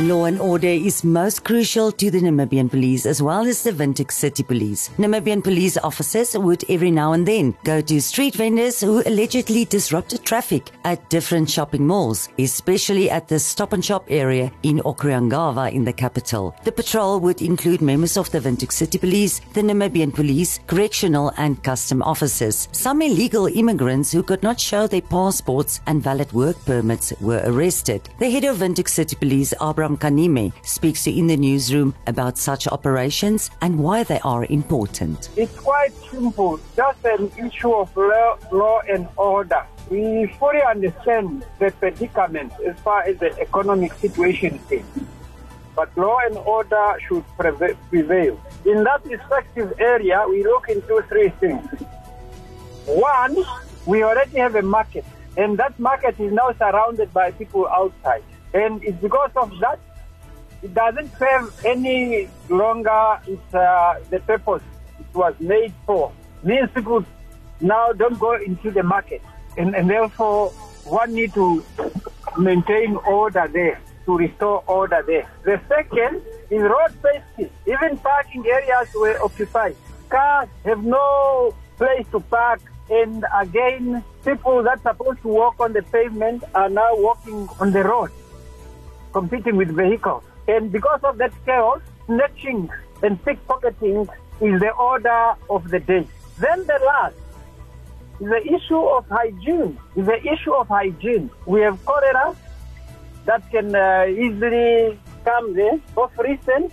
Law and order is most crucial to the Namibian police as well as the Windhoek City Police. Namibian police officers would every now and then go to street vendors who allegedly disrupted traffic at different shopping malls, especially at the Stop and Shop area in Okuryangava in the capital. The patrol would include members of the Windhoek City Police, the Namibian Police, correctional and custom officers. Some illegal immigrants who could not show their passports and valid work permits were arrested. The head of Windhoek City Police, Abraham Kanime, speaks to In the Newsroom about such operations and why they are important. It's quite simple, just an issue of law, law and order. We fully understand the predicament as far as the economic situation is. But law and order should prevail. In that respective area, we look into three things. One, we already have a market, and that market is now surrounded by people outside. And it's because of that, it doesn't serve any longer its, uh, the purpose it was made for. Means people now don't go into the market, and, and therefore one need to maintain order there, to restore order there. The second is road safety. Even parking areas were occupied. Cars have no place to park and again, people that are supposed to walk on the pavement are now walking on the road, competing with vehicles. And because of that chaos, snatching and pickpocketing is the order of the day. Then the last is the issue of hygiene. Is the issue of hygiene. We have cholera that can uh, easily come there. Of recent,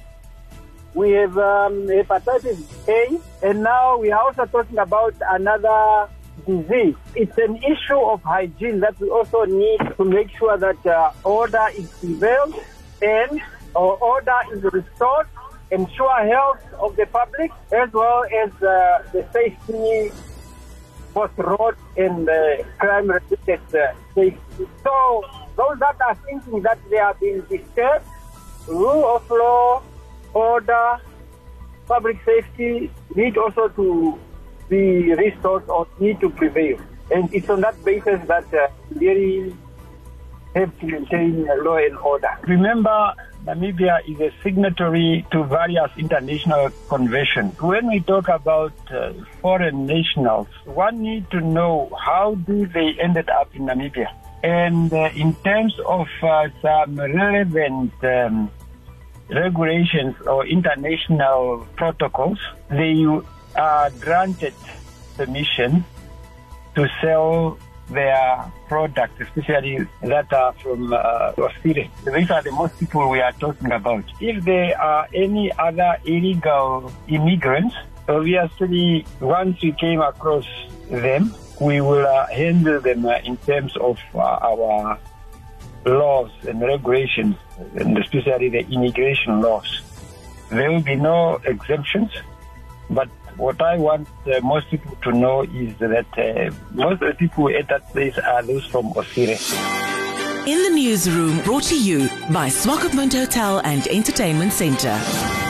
we have um, hepatitis A, and now we are also talking about another disease. It's an issue of hygiene that we also need to make sure that uh, order is prevailed and our order is restored, ensure health of the public as well as uh, the safety both road and uh, crime related uh, safety. So those that are thinking that they are being disturbed, rule of law, order, public safety need also to be resource or need to prevail. And it's on that basis that uh, really have to maintain law and order. Remember, Namibia is a signatory to various international conventions. When we talk about uh, foreign nationals, one need to know how do they ended up in Namibia. And uh, in terms of uh, some relevant um, regulations or international protocols, they are granted permission to sell their products, especially that are from uh, Australia. These are the most people we are talking about. If there are any other illegal immigrants, obviously once we came across them, we will uh, handle them uh, in terms of uh, our laws and regulations, and especially the immigration laws. There will be no exemptions, but what I want uh, most people to know is that uh, most of the people at that place are those from Australia. In the newsroom, brought to you by Swakopmund Hotel and Entertainment Centre.